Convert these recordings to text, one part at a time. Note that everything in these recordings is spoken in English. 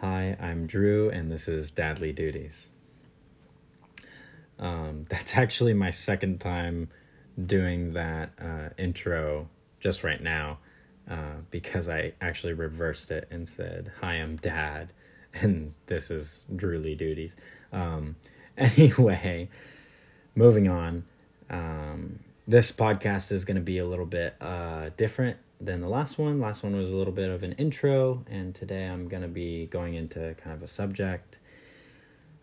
Hi, I'm Drew, and this is Dadly Duties. Um, that's actually my second time doing that uh, intro just right now uh, because I actually reversed it and said, Hi, I'm Dad, and this is Drewly Duties. Um, anyway, moving on. Um, this podcast is going to be a little bit uh, different than the last one. Last one was a little bit of an intro, and today I'm going to be going into kind of a subject.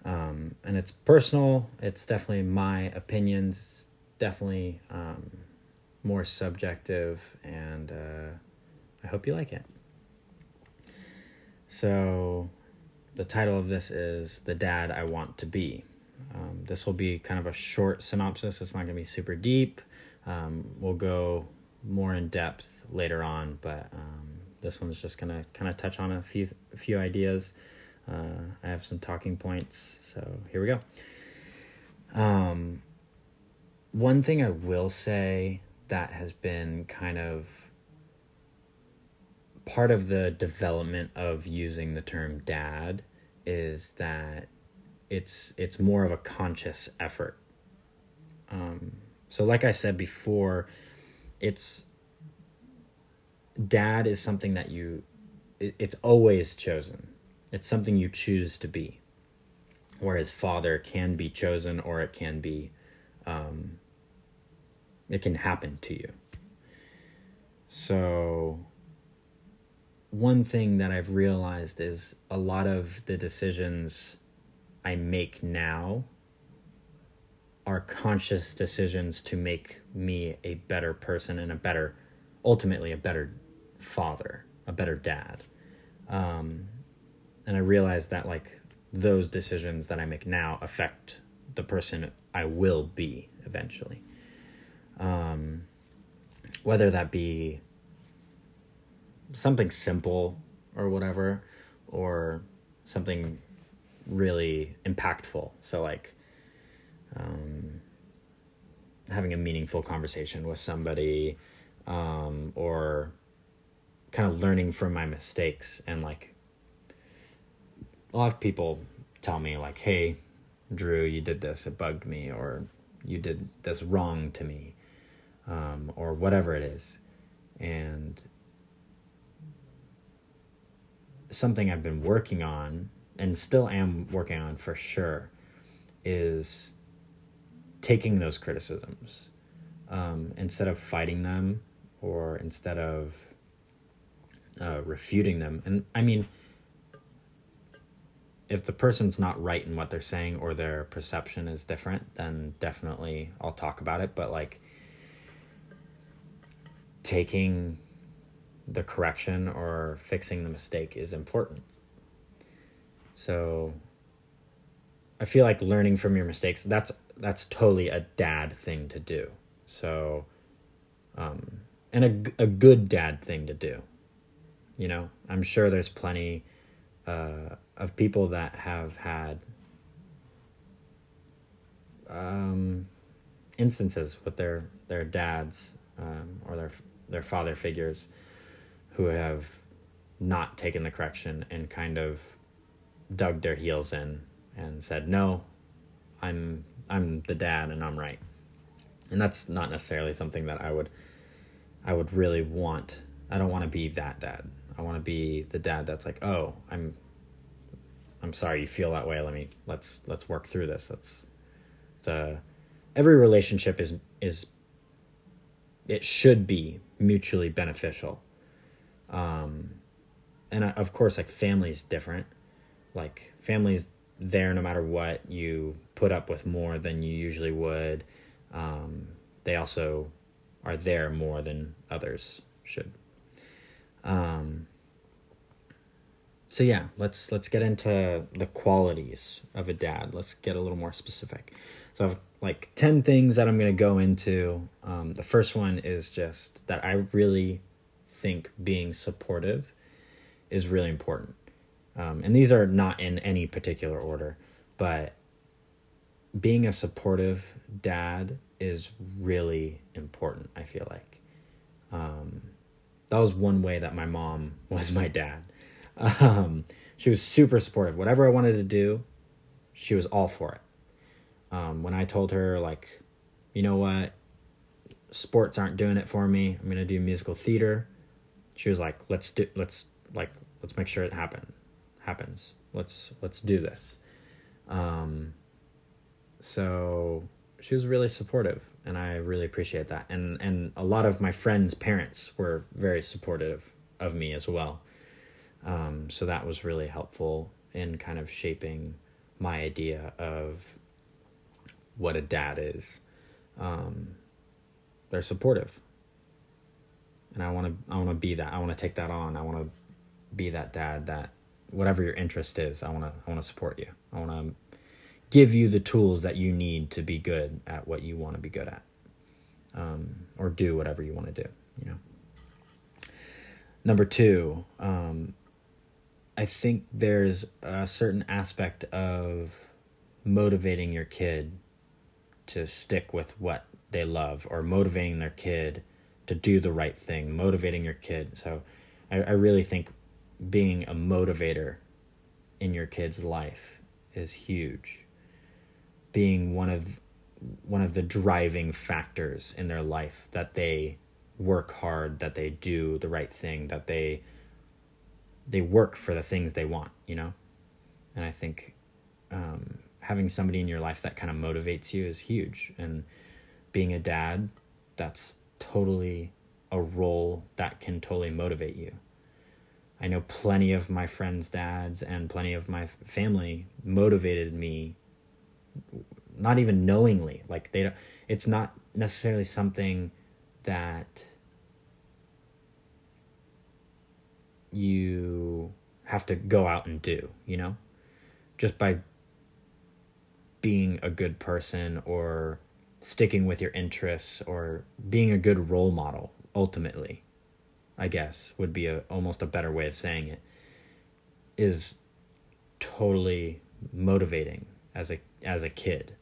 Um, and it's personal, it's definitely my opinions, it's definitely um, more subjective, and uh, I hope you like it. So, the title of this is The Dad I Want to Be. Um, this will be kind of a short synopsis, it's not going to be super deep. Um, we'll go more in depth later on, but um, this one's just gonna kind of touch on a few a few ideas. Uh, I have some talking points, so here we go. Um, one thing I will say that has been kind of part of the development of using the term dad is that it's it's more of a conscious effort. Um, so, like I said before, it's dad is something that you it, it's always chosen. It's something you choose to be. Whereas father can be chosen or it can be um, it can happen to you. So one thing that i've realized is a lot of the decisions i make now are conscious decisions to make me a better person and a better, ultimately, a better father, a better dad. Um, and I realize that, like, those decisions that I make now affect the person I will be eventually. Um, whether that be something simple or whatever, or something really impactful. So, like, um, having a meaningful conversation with somebody um, or kind of learning from my mistakes and like a lot of people tell me like hey drew you did this it bugged me or you did this wrong to me um, or whatever it is. And something i've been working on and still am working on for sure is taking those criticisms um, instead of fighting them or instead of uh, refuting them. And I mean, if the person's not right in what they're saying or their perception is different, then definitely I'll talk about it. But like taking the correction or fixing the mistake is important. So I feel like learning from your mistakes, that's that's totally a dad thing to do. So, um, and a, a good dad thing to do. You know, I'm sure there's plenty uh, of people that have had um, instances with their their dads um, or their their father figures who have not taken the correction and kind of dug their heels in and said, "No, I'm I'm the dad and I'm right. And that's not necessarily something that I would I would really want. I don't want to be that dad. I want to be the dad that's like, "Oh, I'm I'm sorry you feel that way. Let me let's let's work through this. Let's it's a every relationship is is it should be mutually beneficial. Um and of course like family's different. Like families there no matter what. You put up with more than you usually would. Um, they also are there more than others should. Um, so yeah, let's let's get into the qualities of a dad. Let's get a little more specific. So I've like ten things that I'm gonna go into. Um, the first one is just that I really think being supportive is really important. Um, and these are not in any particular order, but being a supportive dad is really important, I feel like. Um, that was one way that my mom was my dad. Um, she was super supportive. Whatever I wanted to do, she was all for it. Um, when I told her, like, you know what, sports aren't doing it for me. I'm gonna do musical theater. She was like, let's do, let's like, let's make sure it happen, happens. Let's let's do this. Um, so she was really supportive, and I really appreciate that. And and a lot of my friends' parents were very supportive of me as well. Um, so that was really helpful in kind of shaping my idea of what a dad is. Um, they're supportive, and I want to I want to be that. I want to take that on. I want to be that dad that whatever your interest is, I want to I want to support you. I want to give you the tools that you need to be good at what you want to be good at, um, or do whatever you want to do. You know. Number two, um, I think there's a certain aspect of motivating your kid to stick with what they love or motivating their kid to do the right thing, motivating your kid. So I, I really think being a motivator in your kid's life is huge. Being one of one of the driving factors in their life that they work hard, that they do the right thing, that they they work for the things they want, you know? And I think um, having somebody in your life that kind of motivates you is huge. And being a dad, that's totally a role that can totally motivate you. I know plenty of my friends' dads and plenty of my family motivated me not even knowingly like they don't it's not necessarily something that you have to go out and do, you know? Just by being a good person or sticking with your interests or being a good role model ultimately i guess would be a almost a better way of saying it is totally motivating as a as a kid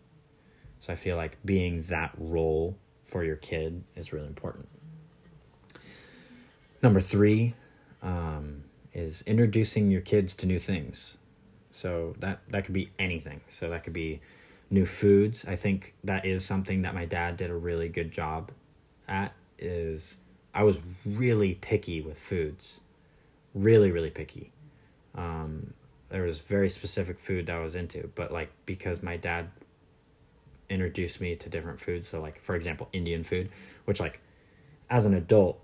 so i feel like being that role for your kid is really important number 3 um, is introducing your kids to new things. So that that could be anything. So that could be new foods. I think that is something that my dad did a really good job at is I was really picky with foods. Really really picky. Um, there was very specific food that I was into, but like because my dad introduced me to different foods, so like for example Indian food, which like as an adult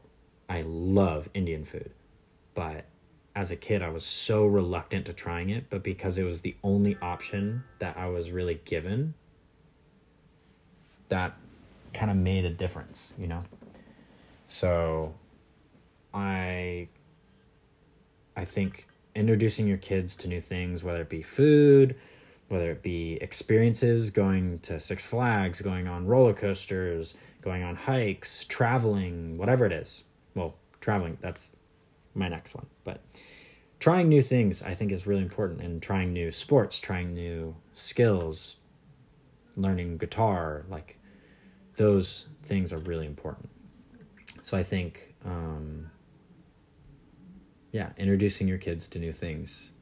I love Indian food but as a kid, I was so reluctant to trying it, but because it was the only option that I was really given, that kind of made a difference, you know? So I I think introducing your kids to new things, whether it be food, whether it be experiences, going to Six Flags, going on roller coasters, going on hikes, traveling, whatever it is. Well, traveling, that's my next one. But trying new things, I think, is really important, and trying new sports, trying new skills, learning guitar, like those things are really important. So I think, um, yeah, introducing your kids to new things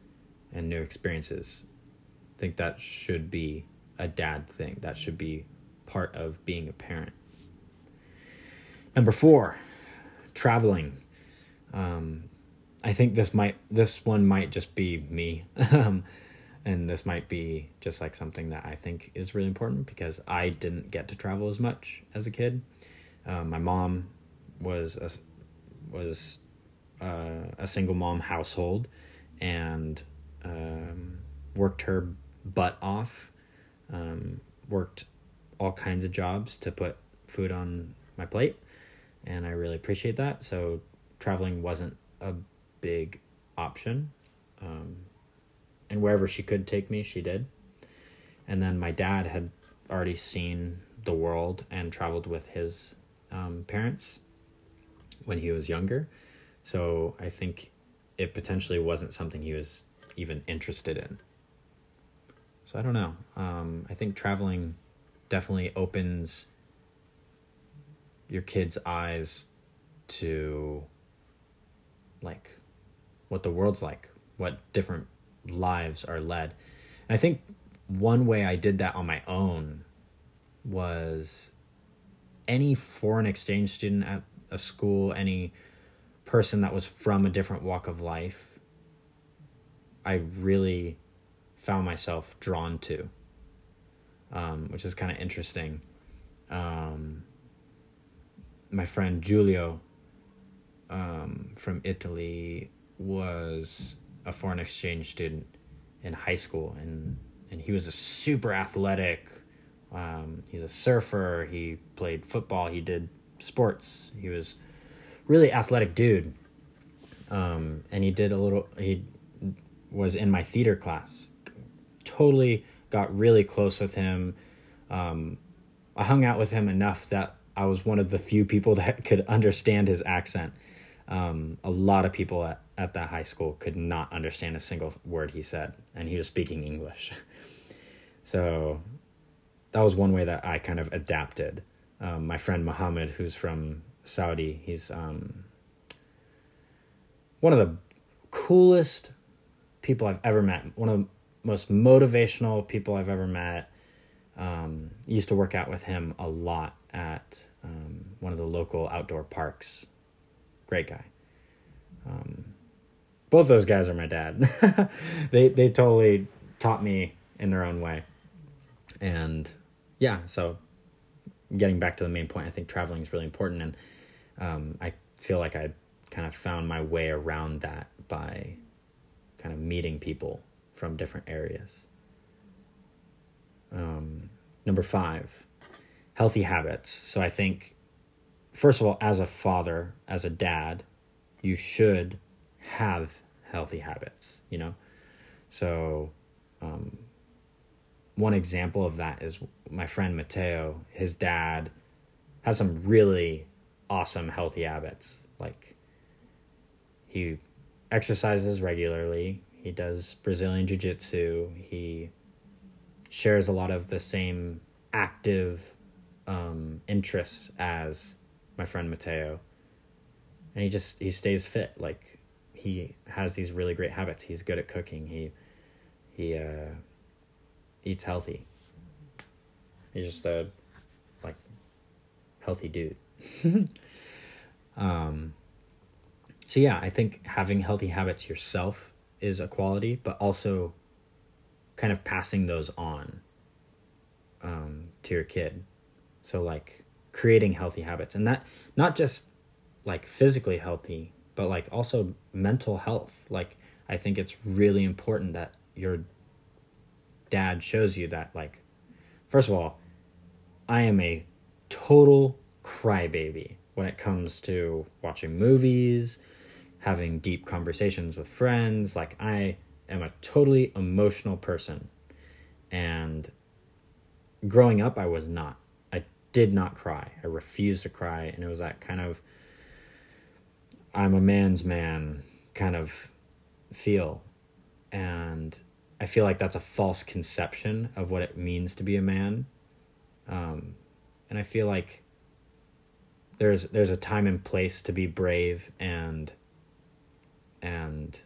and new experiences, I think that should be a dad thing. That should be part of being a parent. Number four, traveling um, I think this might this one might just be me, um, and this might be just like something that I think is really important because I didn't get to travel as much as a kid. Um, my mom was a, was uh, a single mom household and um, worked her butt off, um, worked all kinds of jobs to put food on my plate, and I really appreciate that. So traveling wasn't a big option. Um, and wherever she could take me, she did. And then my dad had already seen the world and traveled with his um, parents when he was younger. So I think it potentially wasn't something he was even interested in. So I don't know. Um, I think traveling definitely opens your kids' eyes to like what the world's like what different lives are led. And I think one way I did that on my own was any foreign exchange student at a school, any person that was from a different walk of life, I really found myself drawn to, um, which is kind of interesting. Um, my friend Giulio um, from Italy was a foreign exchange student in high school, and and he was a super athletic. Um, he's a surfer. He played football. He did sports. He was really athletic dude. Um, and he did a little. He was in my theater class. Totally got really close with him. Um, I hung out with him enough that I was one of the few people that could understand his accent. Um, a lot of people at, at that high school could not understand a single word he said, and he was speaking English. so that was one way that I kind of adapted. Um, my friend Muhammad, who's from Saudi, he's um, one of the coolest people I've ever met. One of the most motivational people I've ever met. Um, used to work out with him a lot at um, one of the local outdoor parks great guy. Um, both those guys are my dad. they they totally taught me in their own way, and yeah. So, getting back to the main point, I think traveling is really important, and um, I feel like I kind of found my way around that by kind of meeting people from different areas. Um, number five, healthy habits. So I think first of all, as a father, as a dad, you should have healthy habits, you know? So, um, one example of that is my friend Mateo. His dad has some really awesome healthy habits. Like, he exercises regularly, he does Brazilian Jiu Jitsu, he shares a lot of the same active um, interests as my friend Mateo. And he just he stays fit. Like he has these really great habits. He's good at cooking. He he uh, eats healthy. He's just a like healthy dude. um so yeah, I think having healthy habits yourself is a quality, but also kind of passing those on um, to your kid. So like creating healthy habits and that not just like physically healthy but like also mental health like i think it's really important that your dad shows you that like first of all i am a total crybaby when it comes to watching movies having deep conversations with friends like i am a totally emotional person and growing up i was not I did not cry. I refused to cry. And it was that kind of, I'm a man's man kind of feel. And I feel like that's a false conception of what it means to be a man. Um, and I feel like there's there's a time and place to be brave and and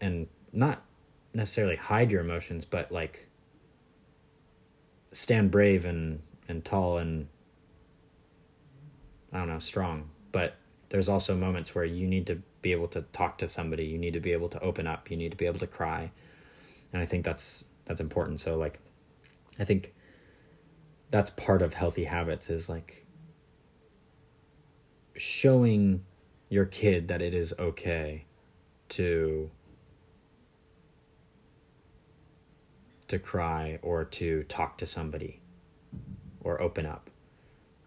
and not necessarily hide your emotions, but like stand brave and and tall and I don't know, strong. But there's also moments where you need to be able to talk to somebody. You need to be able to open up. You need to be able to cry. And I think that's that's important. So like I think that's part of healthy habits is like showing your kid that it is okay to to cry or to talk to somebody or open up.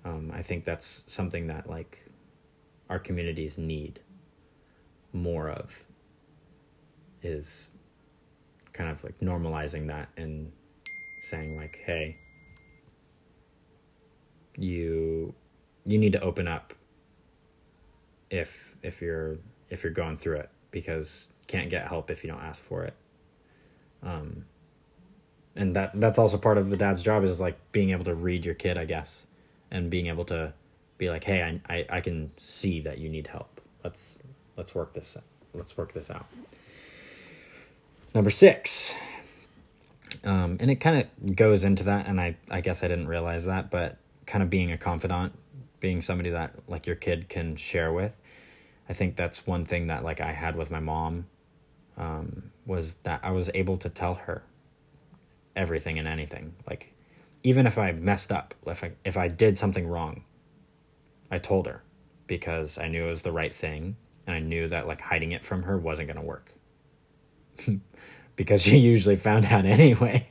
Um, I think that's something that like our communities need more of is kind of like normalizing that and saying like hey you you need to open up if if you're if you're going through it because you can't get help if you don't ask for it um and that that's also part of the dad's job is like being able to read your kid, I guess, and being able to be like, hey, I I, I can see that you need help. Let's let's work this let's work this out. Number six, um, and it kind of goes into that, and I I guess I didn't realize that, but kind of being a confidant, being somebody that like your kid can share with. I think that's one thing that like I had with my mom um, was that I was able to tell her everything and anything. Like even if I messed up, if I if I did something wrong, I told her because I knew it was the right thing and I knew that like hiding it from her wasn't going to work. because she usually found out anyway.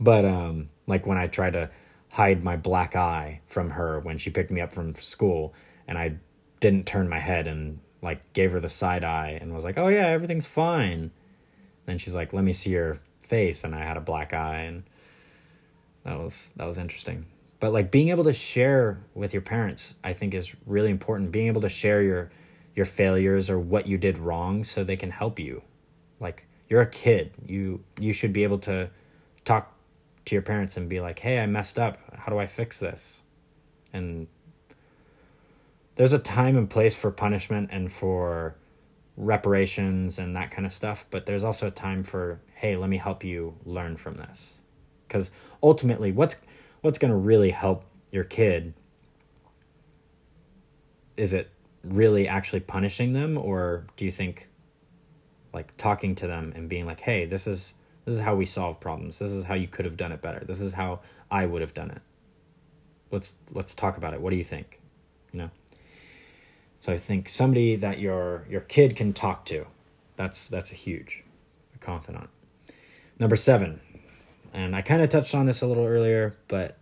but um like when I tried to hide my black eye from her when she picked me up from school and I didn't turn my head and like gave her the side eye and was like, "Oh yeah, everything's fine." Then she's like, "Let me see your face," and I had a black eye, and that was that was interesting. But like being able to share with your parents, I think is really important. Being able to share your your failures or what you did wrong, so they can help you. Like you're a kid, you you should be able to talk to your parents and be like, "Hey, I messed up. How do I fix this?" And there's a time and place for punishment and for reparations and that kind of stuff, but there's also a time for, "Hey, let me help you learn from this." Cuz ultimately, what's what's going to really help your kid is it really actually punishing them or do you think like talking to them and being like, "Hey, this is this is how we solve problems. This is how you could have done it better. This is how I would have done it. Let's let's talk about it. What do you think? You know. So I think somebody that your your kid can talk to, that's that's a huge a confidant. Number seven, and I kind of touched on this a little earlier, but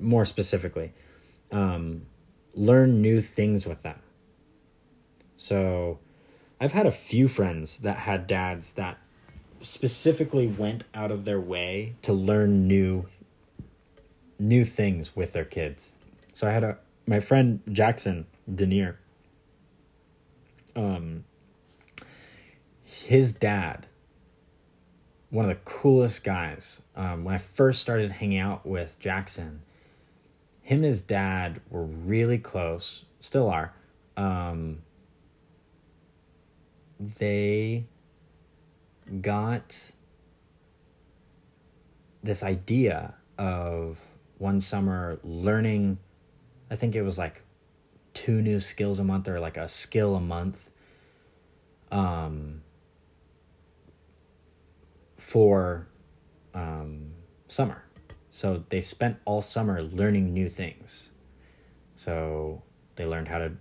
more specifically, um, learn new things with them. So I've had a few friends that had dads that specifically went out of their way to learn new new things with their kids. So I had a my friend Jackson Denier. Um his dad one of the coolest guys. Um, when I first started hanging out with Jackson, him and his dad were really close, still are. Um, they got this idea of one summer learning i think it was like two new skills a month or like a skill a month um for um summer. So they spent all summer learning new things. So they learned how to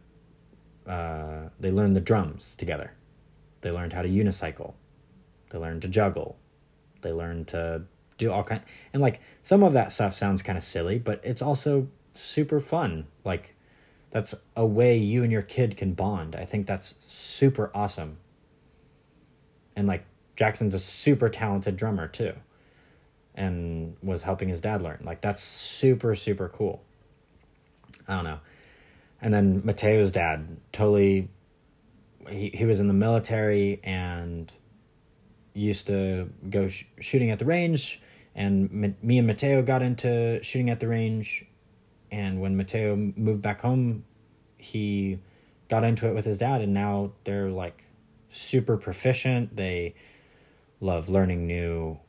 uh, they learned the drums together. They learned how to unicycle they learn to juggle. They learn to do all kind and like some of that stuff sounds kind of silly, but it's also super fun. Like that's a way you and your kid can bond. I think that's super awesome. And like Jackson's a super talented drummer too. And was helping his dad learn. Like that's super super cool. I don't know. And then Mateo's dad totally he, he was in the military and used to go sh- shooting at the range, and me and Mateo got into shooting at the range. And when Mateo moved back home, he got into it with his dad, and now they're like super proficient. They love learning new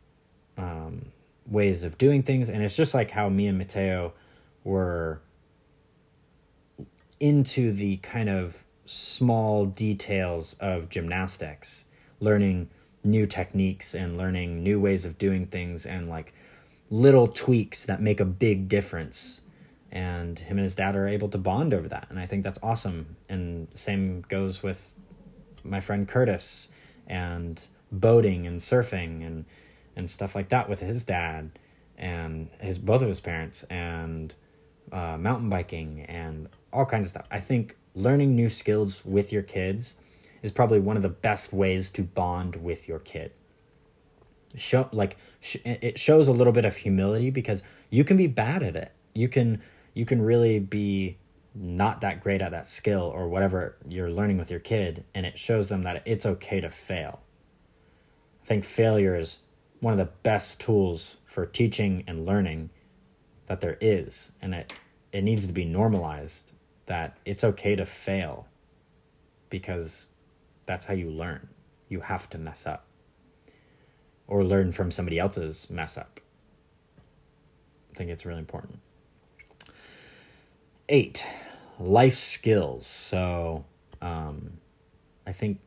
um, ways of doing things, and it's just like how me and Mateo were into the kind of small details of gymnastics, learning new techniques and learning new ways of doing things and like little tweaks that make a big difference. And him and his dad are able to bond over that and i think that's awesome. And same goes with my friend curtis and boating and surfing and and stuff like that with his dad and his both of his parents and uh, mountain biking and all kinds of stuff. I think learning new skills with your kids is probably one of the best ways to bond with your kid. Show like sh- it shows a little bit of humility because you can be bad at it. You can you can really be not that great at that skill or whatever you're learning with your kid and it shows them that it's okay to fail. I think failure is one of the best tools for teaching and learning that there is and it it needs to be normalized that it's okay to fail because that's how you learn. You have to mess up or learn from somebody else's mess up. I think it's really important. Eight, life skills. So, um, I think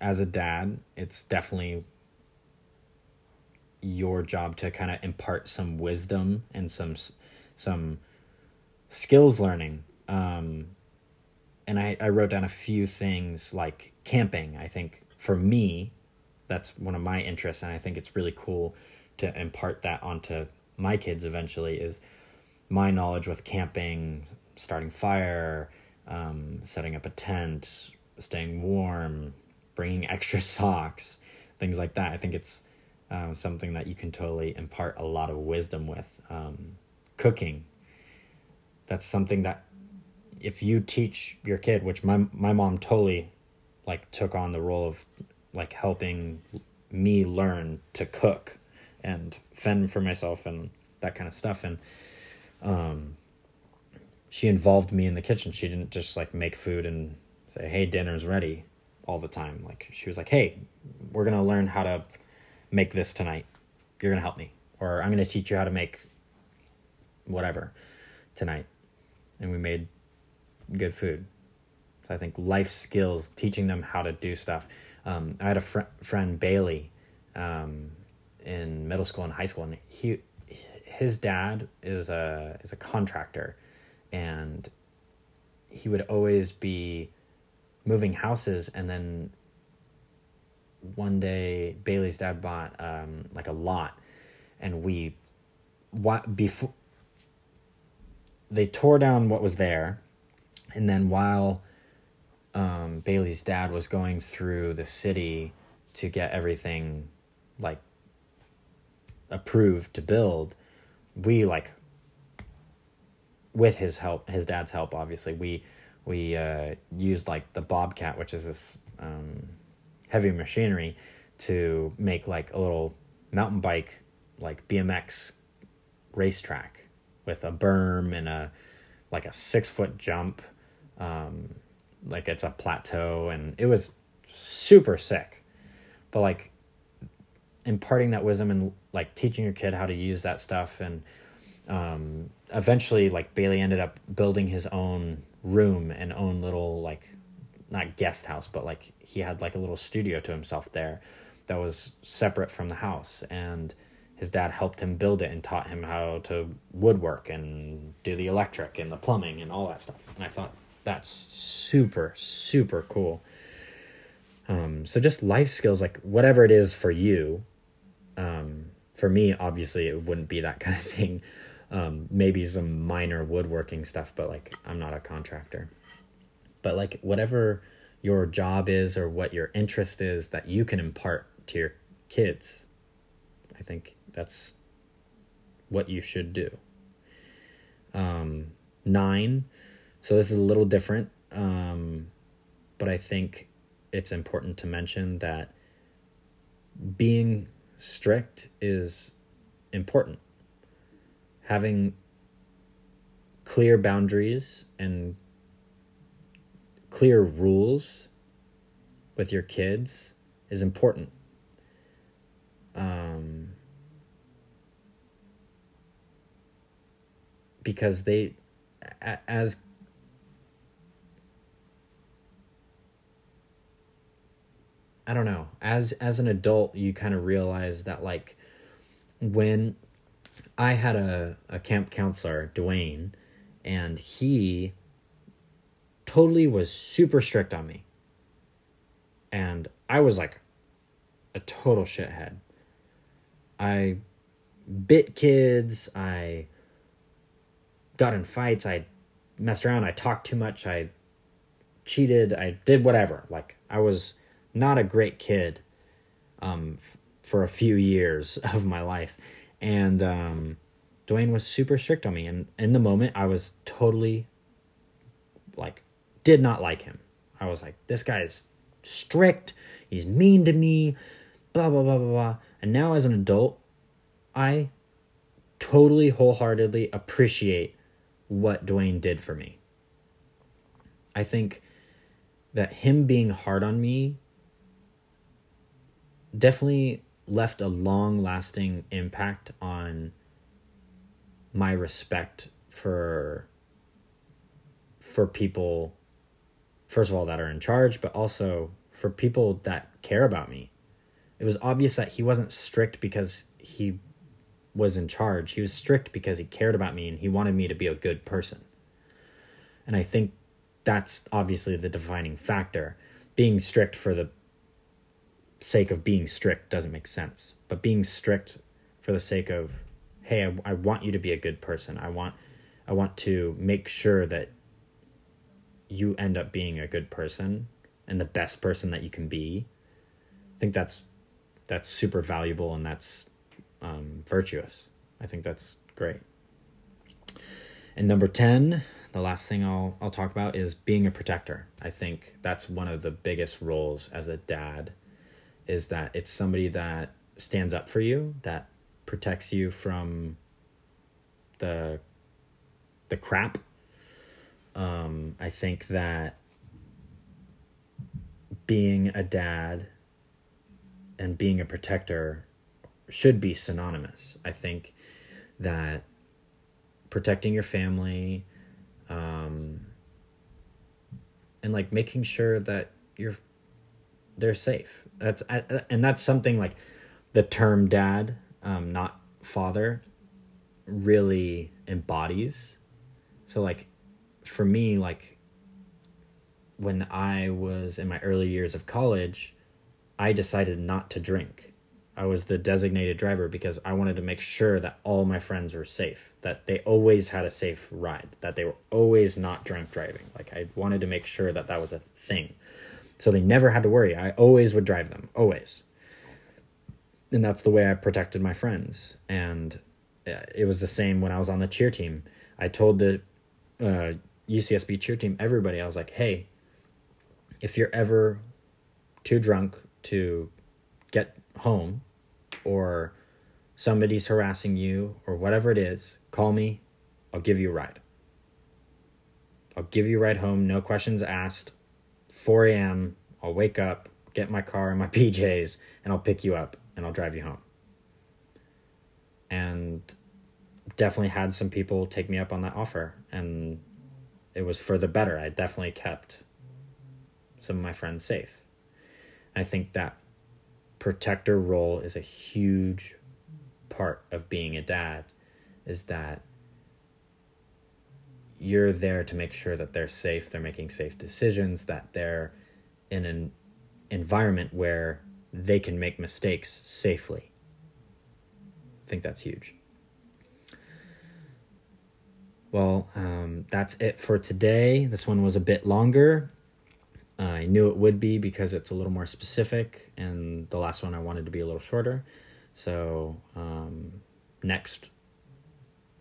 as a dad, it's definitely your job to kind of impart some wisdom and some some skills learning. Um, and I, I wrote down a few things like camping. I think for me, that's one of my interests, and I think it's really cool to impart that onto my kids eventually. Is my knowledge with camping, starting fire, um, setting up a tent, staying warm, bringing extra socks, things like that. I think it's um, something that you can totally impart a lot of wisdom with. Um, cooking, that's something that if you teach your kid, which my my mom totally like took on the role of like helping me learn to cook and fend for myself and that kind of stuff. And um she involved me in the kitchen. She didn't just like make food and say hey dinner's ready all the time. Like she was like hey we're going to learn how to make this tonight. You're going to help me. Or i'm going to teach you how to make whatever tonight. And we made good food so i think life skills teaching them how to do stuff. Um, I had a fr- friend Bailey um, in middle school and high school, and he his dad is a is a contractor, and he would always be moving houses, and then one day Bailey's dad bought um, like a lot, and we what before they tore down what was there, and then while um, Bailey's dad was going through the city to get everything like approved to build, we like with his help, his dad's help, obviously, we we uh, used like the Bobcat, which is this um, heavy machinery, to make like a little mountain bike, like BMX racetrack with a berm and a like a six foot jump. Um, like it's a plateau and it was super sick. But like imparting that wisdom and like teaching your kid how to use that stuff and um, eventually like bailey ended up building his own room and own little like not guest house but like he had like a little studio to himself there that was separate from the house and his dad helped him build it and taught him how to woodwork and do the electric and the plumbing and all that stuff. And i thought that's super super cool. Um, so just life skills like whatever it is for you um, for me obviously it wouldn't be that kind of thing. Um, maybe some minor woodworking stuff but like i'm not a contractor. But like whatever your job is or what your interest is that you can impart to your kids i think that's what you should do. Um, nine so this is a little different, um, but I think it's important to mention that being strict is important. Having clear boundaries and clear rules with your kids is important. Um, because they, as I don't know. As as an adult, you kind of realize that like when I had a, a camp counselor, Dwayne, and he totally was super strict on me. And I was like a total shithead. I bit kids, I got in fights, I messed around, I talked too much, I cheated, I did whatever. Like I was not a great kid um, f- for a few years of my life. And um, Dwayne was super strict on me. And in the moment, I was totally like, did not like him. I was like, this guy is strict. He's mean to me, blah, blah, blah, blah, blah. And now as an adult, I totally wholeheartedly appreciate what Dwayne did for me. I think that him being hard on me definitely left a long lasting impact on my respect for for people first of all that are in charge but also for people that care about me. It was obvious that he wasn't strict because he was in charge. He was strict because he cared about me and he wanted me to be a good person. And i think that's obviously the defining factor. Being strict for the sake of being strict doesn't make sense. But being strict for the sake of hey I, I want you to be a good person. I want i want to make sure that you end up being a good person and the best person that you can be. I think that's that's super valuable and that's um, virtuous. I think that's great. And number 10 the last thing I'll I'll talk about is being a protector. I think that's one of the biggest roles as a dad is that it's somebody that stands up for you, that protects you from the the crap. Um, I think that being a dad and being a protector should be synonymous. I think that protecting your family um, and like making sure that you're they're safe. That's and that's something like the term dad, um, not father, really embodies. So like for me, like when I was in my early years of college, I decided not to drink. I was the designated driver because I wanted to make sure that all my friends were safe, that they always had a safe ride, that they were always not drunk driving. Like I wanted to make sure that that was a thing. So they never had to worry. I always would drive them, always. And that's the way I protected my friends. And uh, it was the same when I was on the cheer team. I told the uh, UCSB cheer team, everybody, I was like, hey, if you're ever too drunk to get home or somebody's harassing you or whatever it is, call me. I'll give you a ride. I'll give you a ride home, no questions asked. 4 a.m., I'll wake up, get my car and my PJs, and I'll pick you up and I'll drive you home. And definitely had some people take me up on that offer, and it was for the better. I definitely kept some of my friends safe. I think that protector role is a huge part of being a dad is that you're there to make sure that they're safe, they're making safe decisions, that they're in an environment where they can make mistakes safely. I think that's huge. Well, um, that's it for today. This one was a bit longer. I knew it would be because it's a little more specific, and the last one I wanted to be a little shorter. So, um, next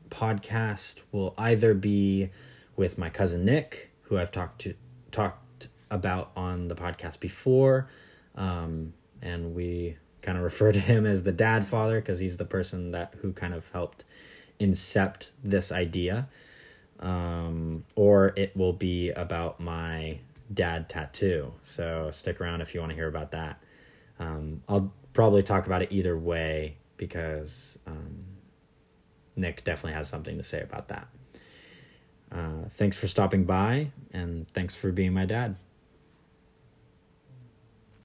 podcast will either be with my cousin Nick, who I've talked to talked about on the podcast before, um, and we kind of refer to him as the dad father because he's the person that who kind of helped incept this idea. Um, or it will be about my dad tattoo. So stick around if you want to hear about that. Um, I'll probably talk about it either way because um, Nick definitely has something to say about that. Uh, thanks for stopping by, and thanks for being my dad.